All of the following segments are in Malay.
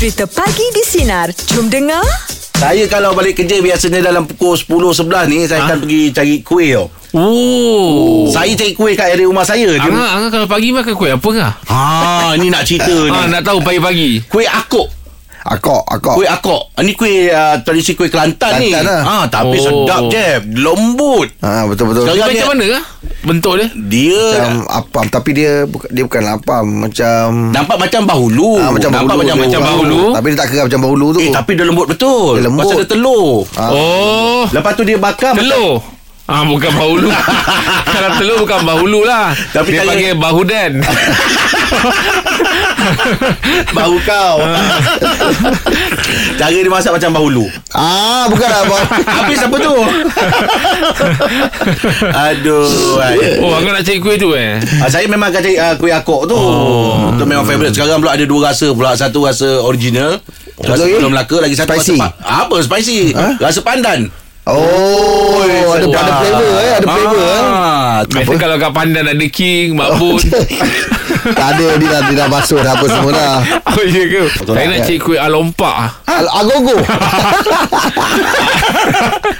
Cerita Pagi di Sinar. Jom dengar. Saya kalau balik kerja biasanya dalam pukul 10 11 ni saya akan pergi cari kuih tau. Oh. Saya cari kuih kat area rumah saya. Dia, Angah, Angah kalau pagi makan kuih apa kah? ha, ni nak cerita ni. Ha, nak tahu pagi-pagi. Kuih akok. Akok, akok. Kuih akok. Ah, Ni kuih uh, tradisi kuih Kelantan, ni. Kelantan lah. Ha, tapi Oh. sedap je. Lembut. Ha, betul-betul. Sekarang Dia ni- macam mana kah? Bentuk dia? Dia Macam apam Tapi dia buka- dia bukan apam Macam nampak macam bahulu. Ah, macam nampak bahulu macam, tu. Macam bahulu. Tapi dia tak kira macam bahulu tu Eh, tapi dia lembut betul. Dia lembut. Pasal dia telur. Ah. Oh. Lepas tu dia bakar. Telur. Ah bukan bahulu. Kalau telur bukan bahulu lah. Tapi dia panggil bahudan. Bahu kau. Cara dia masak macam bahulu. Ah, bukan abang Habis apa tu? Aduh. Oh, Angah nak cari kuih tu eh? Ah, saya memang akan cari uh, kuih akok tu. Oh. Itu memang favourite. Sekarang pula ada dua rasa pula. Satu rasa original. Rasa Melaka. Lagi satu Spicy. rasa... Pa- apa spicy? Ha? Rasa pandan. Oh, ada, sedap. ada flavor eh Ada flavor eh Ah, Biasa kalau kat pandan ada king, makbut. Tak ada Dia dah, dia dah basuh dah apa semua dah oh, ya ke? Saya nak cari kuih alompak. ah. Al- Agogo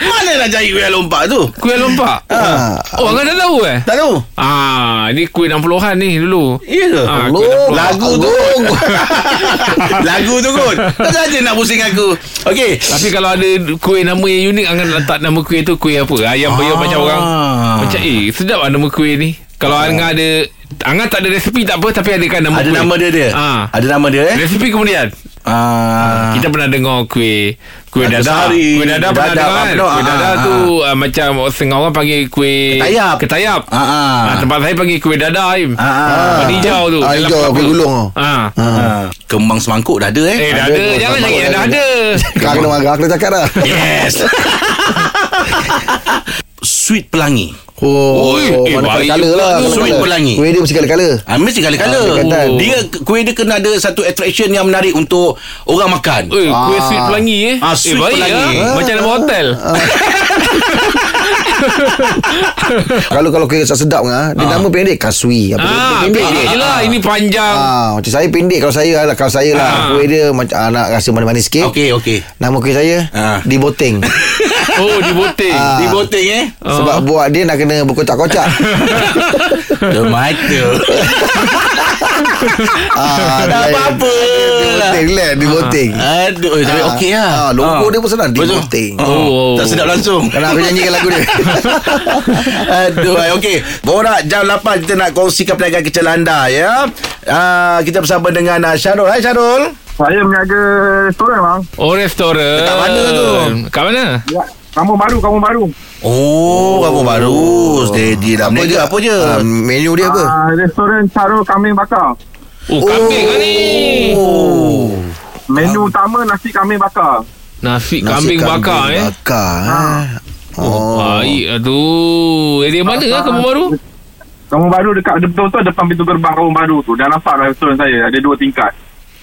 Mana nak cari kuih lompak tu? Kuih alompak? Ah. Oh, Angah dah tahu eh? Tak tahu. Ah, ni kuih 60-an ni dulu. Ya ke? Ah, Allah. kuih 60-an. Lagu tu. Lagu tu kot Tak saja nak pusing aku Okey Tapi kalau ada kuih nama yang unik nak letak nama kuih tu kuih apa? Ayam Ah. macam orang Macam eh sedap lah nama kuih ni Kalau Angah ada Angah tak ada resipi tak apa Tapi ada kan nama Ada kuih nama dia dia Ah. Ada nama dia eh Resipi kemudian Ah. Kita pernah dengar kuih Kuih dadar kedari, Kuih dadar pernah dadar, dengar kan? Kuih dadar ah, tu ah, Macam setengah orang panggil kuih Ketayap. Ketayap Ah, ah. Ah, Tempat saya panggil kuih dadar Im Ah, ah. Warna hijau tu Ah, dalam hijau, kuih gulung tu. Ah. Ah. Kembang semangkuk dah ada eh Eh dah Ada, ada Jangan cakap ada. dah ada Kau kena marah Aku cakap dah Yes Sweet pelangi Oh, Oi, eh, mana baik kala juga lah kala-kala. Sweet pelangi. Kuih dia mesti kala-kala Ah, mesti kala-kala Ah, Kelantan. Dia Kuih dia kena ada Satu attraction yang menarik Untuk orang makan Eh, kuih Ah. sweet pelangi eh. Ah, sweet eh, baik pelangi. lah. Macam nama hotel. Kalau kalau kuih rasa sedap ngah, Dia nama pendek Kasui Apa dia? Ah, Pendek pendek je lah. Ini panjang. Ah, macam saya pendek kalau saya lah kalau saya lah Ah. kuih dia macam ah, nak rasa manis-manis sikit. Okey okey Nama kuih saya Ah. di boteng. Oh, di boting. Ah. Di boteng eh Sebab buat dia nak kena berkocak-kocak. Tomato ah, Tak dia- apa-apa boteng lah, di boteng. Aduh eh, Tapi Ah. okey lah Ah, logo dia pun senang, di Betul. boteng. Oh, Oh. Tak sedap langsung Kan aku nyanyikan lagu dia. Aduh, okey. Borak jam 8 kita nak kongsikan perniagaan kecil anda ya. Uh, kita bersama dengan uh, Syarul. Hai Syarul. Saya meniaga restoran bang. Oh, restoran. Dekat mana tu? Kat mana? Ya. Kampung baru, kampung baru. Oh, kamu baru. Steady dah. Apa je? Apa je? Ah, menu dia apa? Ah, restoran Caro Kambing Bakar. Oh, kambing kan ni. Oh. Menu utama nasi kambing bakar. Nasi, Nasi kambing bakar eh. Bakar. Eh. Oh, baik lah tu. Area mana lah kamu baru? Kampung baru dekat betul-betul depan pintu gerbang kampung baru tu. Dah nampak lah restoran saya. Ada dua tingkat.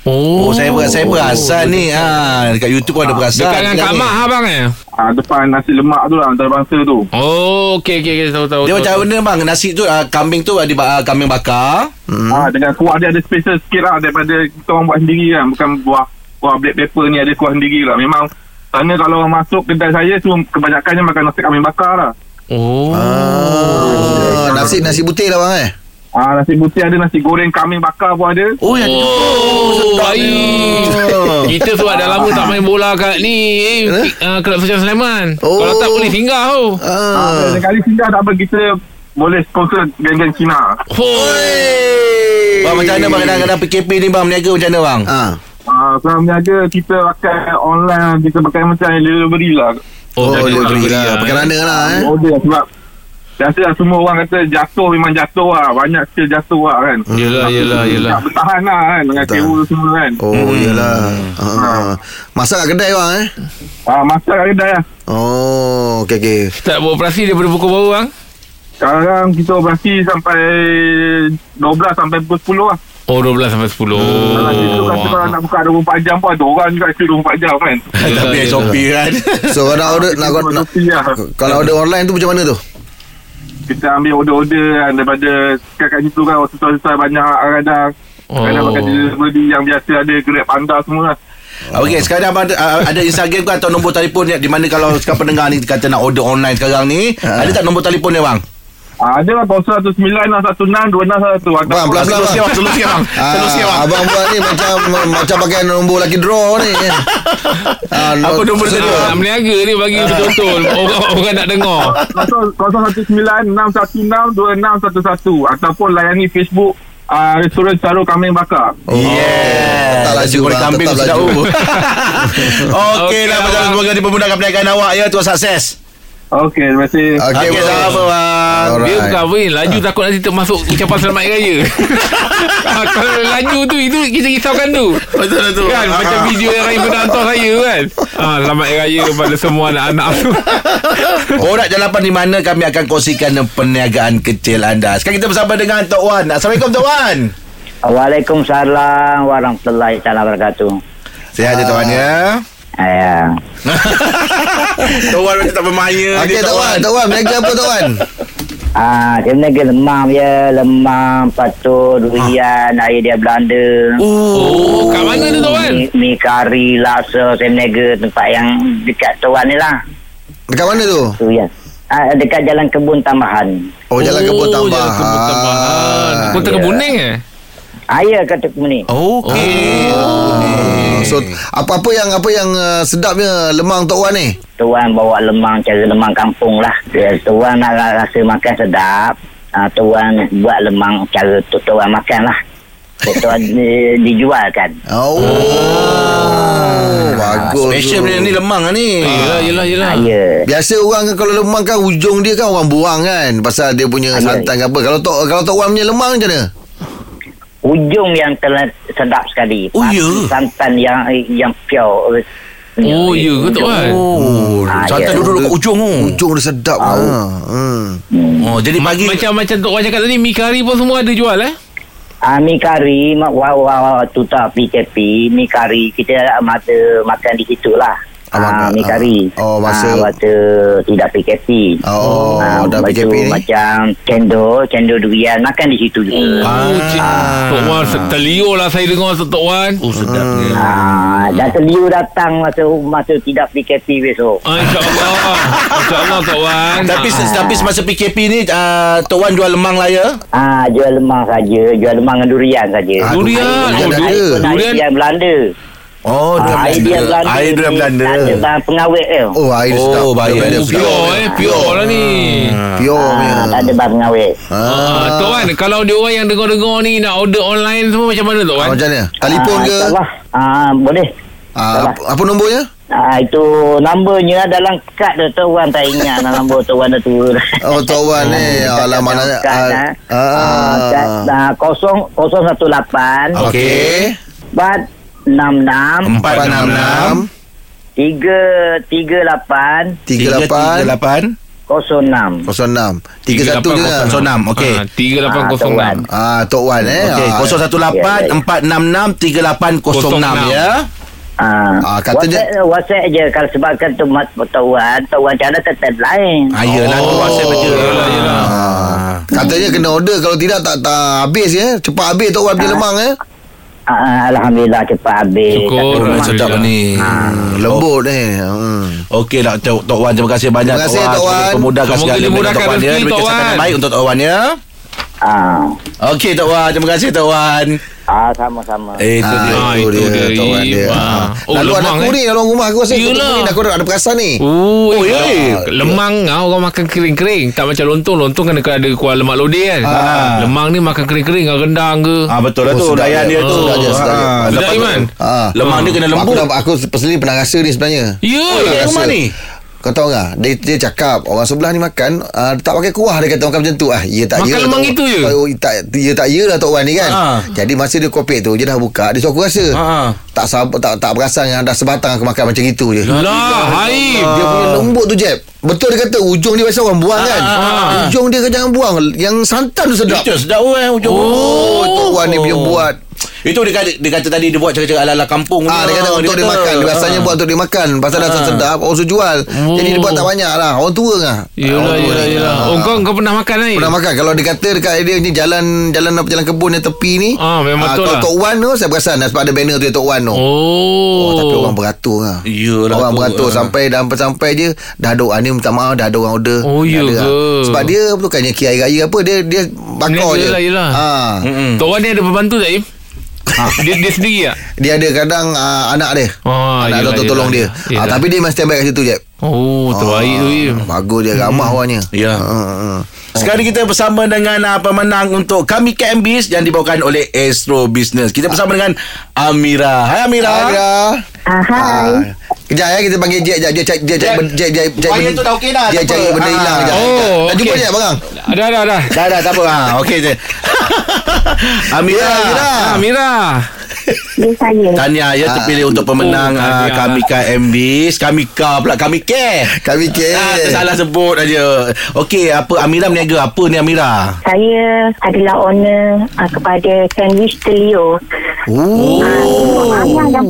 Oh, saya ber, saya perasan ni. Ha, dekat YouTube pun ada perasan. Dekat dengan Kak Mak abang eh? Ah, depan nasi lemak tu lah antarabangsa tu. Oh, okey okey okey tahu tahu. Dia tahu, macam tahu. mana bang? Nasi tu uh, kambing tu ada uh, kambing bakar. Hmm. Ah, dengan kuah dia ada special sikit lah daripada kita orang buat sendiri kan. Bukan buah kuah black pepper ni ada kuah sendiri lah. Memang sana kalau orang masuk kedai saya tu kebanyakannya makan nasi kambing bakar lah. Oh. Ah, nasi nasi putih lah bang eh. Ah, nasi putih ada, nasi goreng kambing bakar pun ada. Oh, ya. Oh, baik. Kita sebab dah lama tak main bola kat ni. Eh, uh, Kelab Sosial Sulaiman. Oh. Kalau tak boleh singgah tu. Ah, Ah. kali singgah tak apa kita boleh sponsor geng-geng Cina. Oh. Bang, macam mana bang kadang-kadang PKP ni bang Meniaga macam mana bang? Ah. Ah, kalau berniaga kita pakai online, kita pakai macam delivery lah. Oh, delivery lah. lah, Pakai eh. runner lah eh. Order sebab Biasa lah semua orang kata jatuh memang jatuh lah. Banyak skill jatuh lah kan. Yelah, yelah, yelah. Tak bertahan lah kan dengan Betul. sewa semua kan. Oh, iyalah. Ah. Masak kat kedai bang eh. Ah, masak kat kedai lah. Oh, okey okey. Start beroperasi daripada pukul berapa bang? Sekarang kita operasi sampai 12 sampai pukul 10 lah. Oh 12 sampai 10 Kalau kita kata kalau nak buka 24 jam pun ada orang juga isi 24 jam kan. Tapi SOP kan So kalau nak order nak, nak, nak lah. kalau order online tu macam mana tu? Kita ambil order-order kan daripada kat situ kan hospital-hospital banyak kadang Oh. kadang pakai delivery yang biasa ada grab anda semua lah. Okey, sekarang abang ada, uh, ada Instagram ke atau nombor telefon ni di mana kalau sekarang pendengar ni kata nak order online sekarang ni, ada tak nombor telefon dia bang? Ah, ada lah 019-616-261 Bang, pelan-pelan Terus bang. sikit bang, terus sikit bang. Ah, Terus sikit bang. abang buat ni macam macam pakai nombor lagi draw ni. Ah, Apa nombor dia? Nak meniaga ni bagi betul-betul orang, orang nak dengar 019-616-2611 Ataupun layani Facebook uh, Restoran Saro Kambing Bakar Yeah. Tetap laju, Nasi goreng bang, kambing tetap sedap. laju. Okey lah, abang. abang. semoga dipermudahkan perniagaan awak ya. Tuan sukses. Okey, terima kasih Okey, Okey, bro. sama bang. Alright. Dia bukan apa ni Laju takut nanti termasuk Ucapan selamat hari raya Ah, Kalau laju tu Itu kita risaukan tu Betul lah tu. Kan macam video yang Rahim pernah hantar saya kan ah, Selamat hari raya Kepada semua anak-anak tu Borak jalapan di mana kami akan kongsikan perniagaan kecil anda. Sekarang kita bersama dengan Tok Wan. Assalamualaikum Tok Wan. Waalaikumsalam warahmatullahi wabarakatuh. Sihat je Tok Wan ya. Ya. Tok Wan macam tak bermaya Okey, Tok Wan, Tok Wan, berniaga apa Tok Wan? Ah, dia negeri lemang ya, lemang, patut, durian, air dia Belanda. Oh kat mana tu Tuan Mi, mi kari, laksa, saya meniaga tempat yang dekat Tuan ni lah. Dekat mana tu? Tu ya. Ah, dekat jalan kebun tambahan. Oh, Jalan Kebun Tambahan. Jalan kebun tambahan Kota Ya. Kebuning eh Ah, ya kata ni. Okey. Ah, So, apa-apa yang apa yang uh, sedapnya lemang Tok Wan ni? Tuan bawa lemang cara lemang kampung lah. Ya, tuan nak rasa makan sedap. Ah, tuan buat lemang cara tu tuan makan lah. Tuan di, dijualkan. Oh, bagus. Special benda ni lemang lah ni. Yelah yelah yelah Ah, ya. Biasa orang kan kalau lemang kan ujung dia kan orang buang kan pasal dia punya Ah, ya. santan ke apa. Kalau tok kalau tok Wan punya lemang macam mana? Ujung yang telah sedap sekali. Oh, Pasti ya? Santan yang yang pure. Oh ya ke Tuan Oh, Ah, santan ya. duduk dekat ujung tu. Ujung dia sedap Ah. ha. Hmm. Oh, jadi Ma- pagi Macam macam Tok Wan cakap tadi Mi kari pun semua ada jual eh Ah, mi kari, mak wah wah tu tak PKP, mi kari kita mata makan di situ lah. Ah, Ah, makan. mi kari. Oh, masa- ah, masa tidak PKP. Oh, Ah, dah PKP ni. Macam cendol, cendol durian makan di situ juga. Oh. Tok Wan terliur lah saya dengar Tok Wan Oh, sedapnya. Ah, dan seliu datang masa masa tidak PKP besok. Ah, InsyaAllah InsyaAllah Tok Wan Tapi Ah. tapi semasa PKP ni uh, Tok Wan jual lemang lah ya. Ah, jual lemang saja, jual lemang dengan durian saja. Ah, Durian. durian Oh, Durian durian. yang Belanda. Oh, dia ah, air dia Belanda. Air dia Belanda. Ada pengawet dia. Oh, air dia oh, sedap. Oh, pure, pure eh. Pure lah ni. Ah, pure. Ah, tak ada bahan pengawet. Ah. ah Tok kan kalau dia orang yang dengar-dengar ni nak order online semua macam mana tu ah, kan? Ah, macam mana? Telefon ke? Ah, lah. boleh. Ah, lah. apa nombornya? Ah, itu nombornya lah dalam kad tu Tok orang tak ingat nombor Tok Wan tu. Oh Tok Wan ni alah mana ah, ah, 018 Okey. Tiga satu je. Lah Tiga Okey. Tiga lapan kosong enam. ah, ah Tok Wan ah, eh. Okey ah. Kosong satu lapan ya, ya, ya. Empat enam enam Tiga lapan kosong enam ya? Ah, ah kata WhatsApp, dia WhatsApp je kalau sebabkan tu mat pertahuan tahu macam tetap lain. Ah iyalah oh. WhatsApp je. Ah. Ah. Katanya kena order kalau tidak tak, tak habis ya. Cepat habis tu orang punya lemang ya. Ah, Alhamdulillah cepat habis. Syukur. Sedap ni. hmm, Lembut ni hmm. Okey lah Tok, Tok Wan Terima kasih banyak Terima kasih, Tok Wan. Pemudahkan Semoga segala dimudahkan Tok Wan, ya. rezeki, Diberi Tok Wan. baik untuk Tok Wan ya Ah, Okey Tok Wan Terima kasih Tok Wan ah sama-sama. Eh itu dia Ah, itu itu dia, dia. Tok Wan dia. Ah. Oh, Lalu lemang, anakku eh? ni Dalam rumah aku rasa Yelah. Yelah Aku ada perasan ni Oh, Oh, ya. Lemang ah, orang makan kering-kering. Tak macam lontong. Lontong kan ada kuah lemak lodeh kan. Ah. Lemang ni makan kering-kering dengan rendang ke. Ah betul lah Oh, tu sedap Layan dia. dia tu Sedap dia, sedap dia. Ah, Iman? Ah. Lemang dia kena Aku, lembut dah, aku personally pernah rasa ni sebenarnya Ya. Rumah ni Kau tahu tak? Dia, dia cakap Orang sebelah ni makan uh, Tak pakai kuah Dia kata makan macam tu. Ah, Ya tak Makan ya lemang Tok- itu je? oh, tak, Ya tak ya lah Tok Wan ni kan? Ah. Jadi masa dia kopek tu Dia dah buka Dia suruh aku rasa. Ah. Tak sab, tak tak perasan yang Dah sebatang aku makan macam itu je. Lah, Haim. Dia punya lembut tu Jeb. Betul dia kata Ujung dia biasa orang buang kan? ah. Ujung dia kan jangan buang. Yang santan tu sedap. Itu sedap oh, eh ujung. Oh, Tok Wan ni punya buat Itu dia kata, dia kata tadi Dia buat cara-cara ala-ala kampung Ah, dia kata untuk dia, makan Dia Biasanya Ah. buat untuk dia makan Pasal rasa sedap Orang suruh jual Jadi dia buat tak banyak lah Orang tua lah Yelah, yelah, yelah. Ah. Oh, kau, kau pernah makan ni? Pernah makan Kalau dia kata dekat dia ni jalan jalan apa jalan kebun yang tepi ni. Ah, memang betul lah. Tok Wan tu saya perasan dah sebab ada banner tu Tok Wan tu. Oh. Oh, tapi orang beratur lah. Yelah Orang tu, beratur ah. sampai dah sampai je dah ada orang ni minta maaf dah ada orang order. Oh, ya lah. ke? Sebab dia bukannya kiai raya apa dia dia bakar je. Yelah, yelah. Ha. Tok Wan ni ada pembantu tak, Im? Dia, dia sendiri tak? Dia ada kadang uh, anak dia. Oh, anak yelah, dia tolong dia. yelah. Ah, Yelah. tapi dia memang standby kat situ je. Oh, terbaik tu, Im. Bagus dia ramah orangnya. Ya. Ha, ha. Sekarang kita bersama dengan uh, pemenang untuk Kami KMBIS yang dibawakan oleh Astro Business. Kita bersama dengan Amira. Hai Amira. Amira. Ah, hai. Ah, Kejap ya kita panggil Jack Jack Jack Jack Jack Jack. Jack Jack Jack tu dah okey dah, Jack cari apa. benda hilang kejap. Oh, Dah jumpa. Jack bang? Dah, dah, dah. Dah dah tak apa. Ha, okey je. Amira. Ya, Amira. Ah. Dia saya. Tanya ya terpilih untuk pemenang uh, tahniah. Kami KMBIS. Kami K pula Kami Care. Kami ke. Ah, tersalah sebut aja. Okey, apa Amira berniaga apa ni Amira? Saya adalah owner uh, kepada Sandwich Telio. Oh. Uh, Abang dah,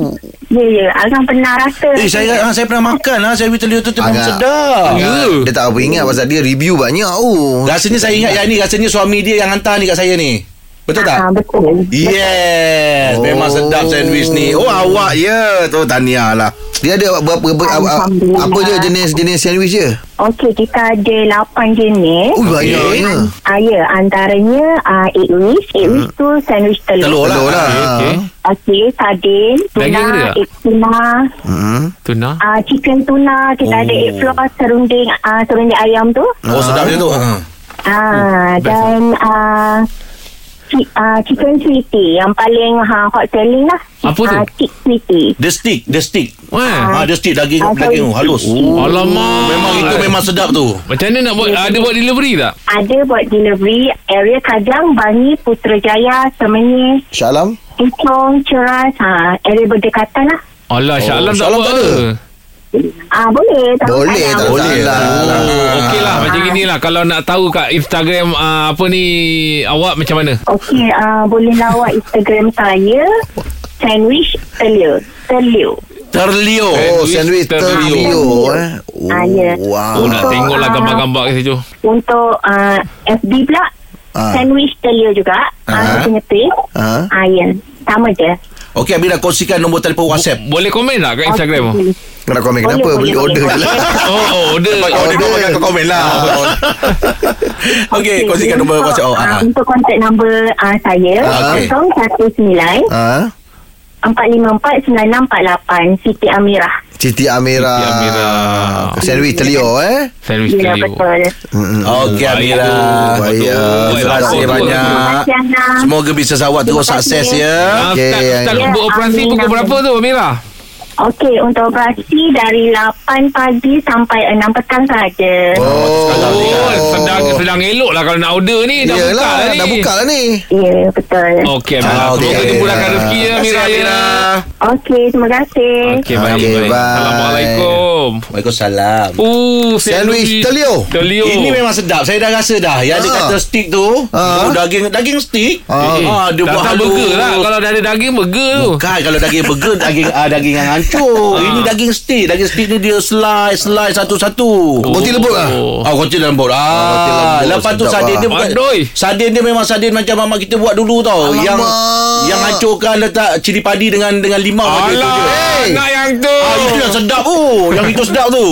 ya, ya. Abang pernah rasa. Eh saya ah, saya pernah makan lah saya telur tu memang Agak- sedap. Ya. Dia tak apa ingat pasal dia review banyak oh. Rasanya saya ingat yang ni rasanya suami dia yang hantar ni kat saya ni. Betul tak? Ah, betul. Yes, Oh. memang sedap sandwich ni. Oh awak ya, tu tahniah lah. Dia ada berapa berapa apa, Alhamdulillah. apa je jenis-jenis sandwich dia? Okey, kita ada 8 jenis. Oh banyaknya. Ah, ya, antaranya uh, egg wish. Egg wish tu sandwich telur. Telur lah. Telur lah. Okey, okey. Okey, sardin, tuna, egg tuna, Hmm. Tuna. uh, chicken tuna, kita ada egg flour, serunding, uh, serunding ayam tu. Oh sedap dia tu. Ha. Ah, dan uh, chi- uh, chicken sweetie yang paling uh, hot selling lah. Apa tu? Uh, chick sweetie. The stick, the stick. Weh. Ah, the stick daging Ah, daging sorry. halus. Alamak. Memang itu memang sedap tu. Macam mana nak buat? Ada buat delivery tak? Ada buat delivery area Kadang, Bangi, Putrajaya, Semenyih, Syalam. Puchong, Ceras, ha, area berdekatan lah. Alah, Shah Alam tak tak ada. Ah boleh tak Boleh tak Boleh. salah. Oh, okey lah macam gini lah Kalau nak tahu kat Instagram uh, Apa ni Awak macam mana Okey, uh, boleh lawat Instagram saya Sandwich Telio. Telio. Terliur. Oh, Sandwich sandwich terio. terio eh. Oh, Ah, ya. wow. Oh nak Untuk, tengok lah ah, gambar-gambar kat situ Untuk uh, FB pula Ah. Sandwich Telio juga. Ah. Ah, saya punya page. Ha? Ah, ya. Sama je. Okey, Amira kongsikan nombor telefon WhatsApp. Boleh komen tak kat Instagram. Kau nak komen Boleh, kenapa? boleh, Beli boleh, order je boleh. lah. Oh, oh order Oh, dia Order. bukan kau komen lah. Okey, kongsikan nombor untuk, WhatsApp. Oh, ah, ah. Untuk kontak nombor uh, saya Ah, okey. 019 Ha? 454 9648 Siti Amirah. Siti Amira. Siti Amira. Sandwich terio eh. Sandwich Ya, Telio betul. Mm-mm. Okey, Amira. Baik, Betul. ah. Terima kasih banyak. Semoga bisnes awak terus sukses ya. Okey, ya. beroperasi Amin, pukul berapa tu Amira Okey, untuk operasi dari 8 pagi sampai 6 petang saja. Oh. Oh sedang, sedang elok lah Kalau nak order ni Dah buka Yelah, lah ni dah buka lah ni. Ya, betul. Okey Amira Ah, okey. Semoga dimudahkan rezeki ya Amira kasih, ya Okey, terima kasih. Okey baik, Okey, baik. bye. Assalamualaikum Waalaikumsalam. Oh Sandwich telio. Telio Ini memang sedap. Saya dah rasa dah. Yang dia Ah. kata stick tu, Ah. oh, daging daging stick. Ah. Ah, dia buat halus. burger lah Kalau dah ada daging burger tu Bukan kalau daging burger daging daging yang hancur. Ini daging stick. Daging stick ni dia slice slice satu-satu. Roti lembut lah. Ah, roti lembut. Ah, roti lembut. lepas tu sardin lah. dia bukan Adoi. sardin dia memang sardin macam mama kita buat dulu tau. Alamak. Yang yang hancurkan letak cili padi dengan dengan limau macam tu je. Alah Nak yang tu Ah, itu yang sedap tu. Yang itu sedap tu.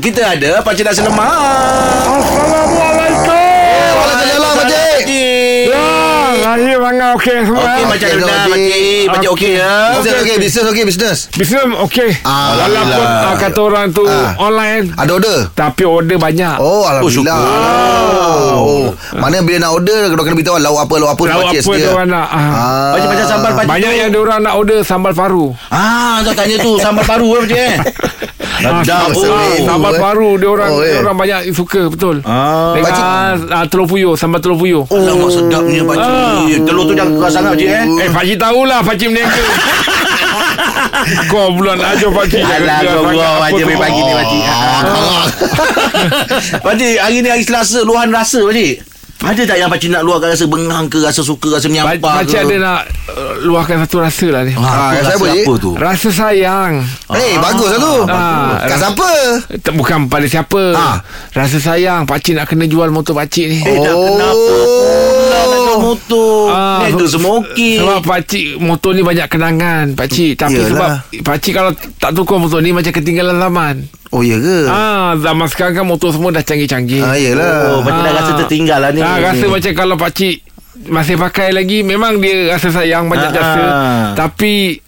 Kita ada Pakcik Nasi Lemak. Assalamualaikum Lahir mana okey semua Okey, Okey, Luna, Pakcik. Pakcik. Pakcik okey ya. Bisnes okey, bisnes okey, bisnes. Bisnes okey Walaupun ah, kata orang tu Ah. online Ada order? Tapi order banyak Oh, Alhamdulillah. syukur. Oh, Mana bila nak order, kena kena beritahu lauk apa, lauk apa. Lauk pakcik apa dia orang nak ah. Ah. Macam-macam sambal pakcik Banyak yang dia orang nak order sambal paru Ah, tu tanya tu sambal paru eh Pakcik eh. Ah, Sedap ah, paru, Sambal eh. paru Dia orang Oh, eh. dia orang banyak suka Betul Ah. Dengan ah, telur puyuh Sambal telur puyuh Oh, Alamak sedapnya pakcik. Telur tu jangan keras sangat pakcik eh. Eh Pakcik tahulah Pakcik meniaga Kau bulan aja Pakcik Jangan Alah, kau aja tu? main pagi ni pakcik. Ah. Pakcik, hari ni hari Selasa luahan rasa pakcik. Ada tak yang pakcik nak luahkan rasa bengang ke Rasa suka Rasa Pa- menyampah Pakcik ke ada nak uh, luahkan satu rasa lah ni. Ah, Ah, apa rasa rasa apa, tu Rasa sayang. Eh, bagus lah tu. Ah, Kat ras- siapa? Tak bukan pada siapa. Ah. Rasa sayang pakcik nak kena jual motor pakcik ni. Eh tak kenapa pula Nak jual motor Ah, Ni tu semua okey Sebab pakcik motor ni banyak kenangan pakcik tapi Yelah. sebab pakcik kalau tak tukar motor ni macam ketinggalan zaman. Oh, ya ke? Ah zaman sekarang kan motor semua dah canggih-canggih. Ah, yelah. Oh dah Ah. rasa tertinggal lah ni Ah, rasa macam kalau pakcik masih pakai lagi memang dia rasa sayang banyak Ah, jasa ah. tapi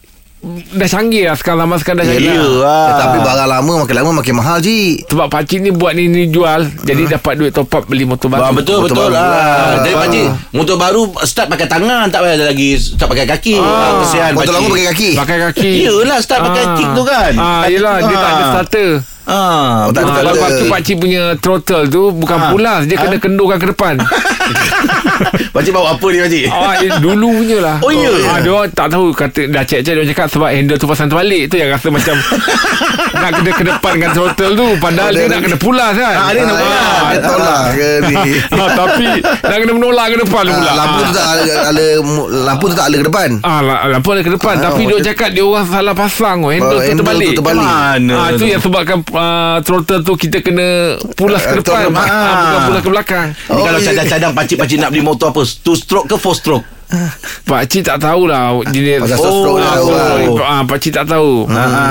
dah canggih lah sekarang lama sekarang dah canggih. Yelah Eh, tapi barang lama makin lama makin mahal, Cik. Sebab pakcik ni buat ni, ni jual Jadi dapat duit top up beli motor Ah, baru betul Motor betul baru lah. lah. Jadi pakcik motor baru start pakai tangan tak payah lagi start pakai kaki. Ah, kesian Motor lama pakai kaki. Pakai kaki Yelah, start pakai kick tu kan. Ah, yelah dia tak ada Ah. starter Ah, Oh, tak Ah, lepas tu pakcik punya throttle tu Bukan Ah. pulas Dia kena kendurkan ke depan pakcik bawa apa ni pakcik? ah, eh, Dulu punya lah Oh, ya? ah, Dia orang tak tahu kata, Dah cek-cek Dia orang cakap sebab handle tu pasang terbalik Tu yang rasa macam Nak kena ke depan kan throttle tu Padahal Oh, dia dia- nak kena pulas kan Ah, dia nak pulas. Ah, Dia tolak ke ni? ah, Tapi Nak kena menolak ke depan pula Ah, lampu tu tak ada, ada lampu tu tak ada ke depan. Ah, la- lampu ada ke depan Ah, Tapi dia macam- cakap Dia orang salah pasang oh, Handle Oh, tu terbalik tu terbalik. Mana Ah, tu tu? yang sebabkan uh, throttle tu kita kena pulas ke Ah, depan, ah, bukan pulas ke belakang. Ni Oh, kalau cadang-cadang pakcik-pakcik nak beli motor apa? Two stroke ke four stroke? Pak cik tak tahulah jenis. Pasal stroke ah, dia tahu lah. sorry. ah, pak cik tak tahu.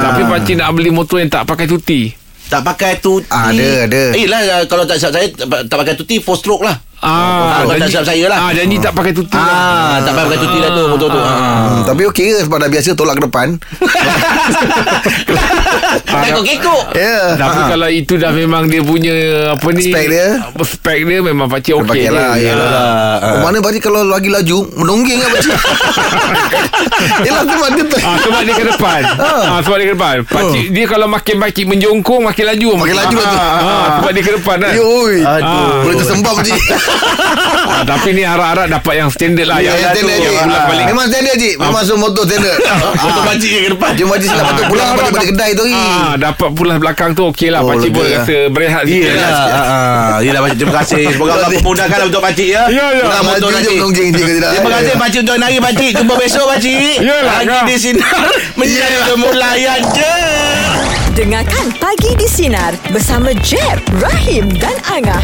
Tapi pak cik nak beli motor yang tak pakai tuti. Tak pakai tuti. Ah, ada, ada. Eh lah kalau tak saya tak pakai tuti four stroke lah. Ah, tak janji- silap saya lah. Ah, janji tak pakai tuti. lah. Ah, tak payah pakai tuti dah tu motor tu. Ah. Hmm, tapi okey ke sebab dah biasa tolak ke depan. Tak kekok. Ya. Tapi kalau itu dah memang dia punya apa ni Spek dia? Spek dia memang pak cik okey. pakai lah. Ah. Oh, mana pakcik kalau lagi laju Menonggeng lah pakcik Yelah tu dia tu Ah, sebab dia ke depan. ah, sebab dia ke depan. Pak cik dia kalau makin pakcik menjongkong makin laju. Makin laju lah tu. Ah, sebab dia ke depan kan. Yoi Aduh. Boleh tersembam pakcik Ah, tapi ni harap-harap dapat yang standard lah. Ya, yang standard tu, cik yang pulas balik. Memang standard cik Memang semua motor standard Motor pakcik ke depan. Dia pakcik sila patut pulang balik balik kedai tu Ah, dapat pulas belakang tu okey lah. Oh, Pakcik pun rasa berehat sikit Yelah, lah. ah, ah. Yelah pakcik terima kasih. Semoga Allah memudahkan lah untuk pakcik ya. Ya, ya. Pulang motor Laju je pakcik. Terima kasih untuk hari pakcik. Jumpa besok pakcik. Yelah, Lagi kau. di sini menjadi kemulayan je. Dengarkan Pagi di Sinar bersama Jeb, Rahim dan Angah.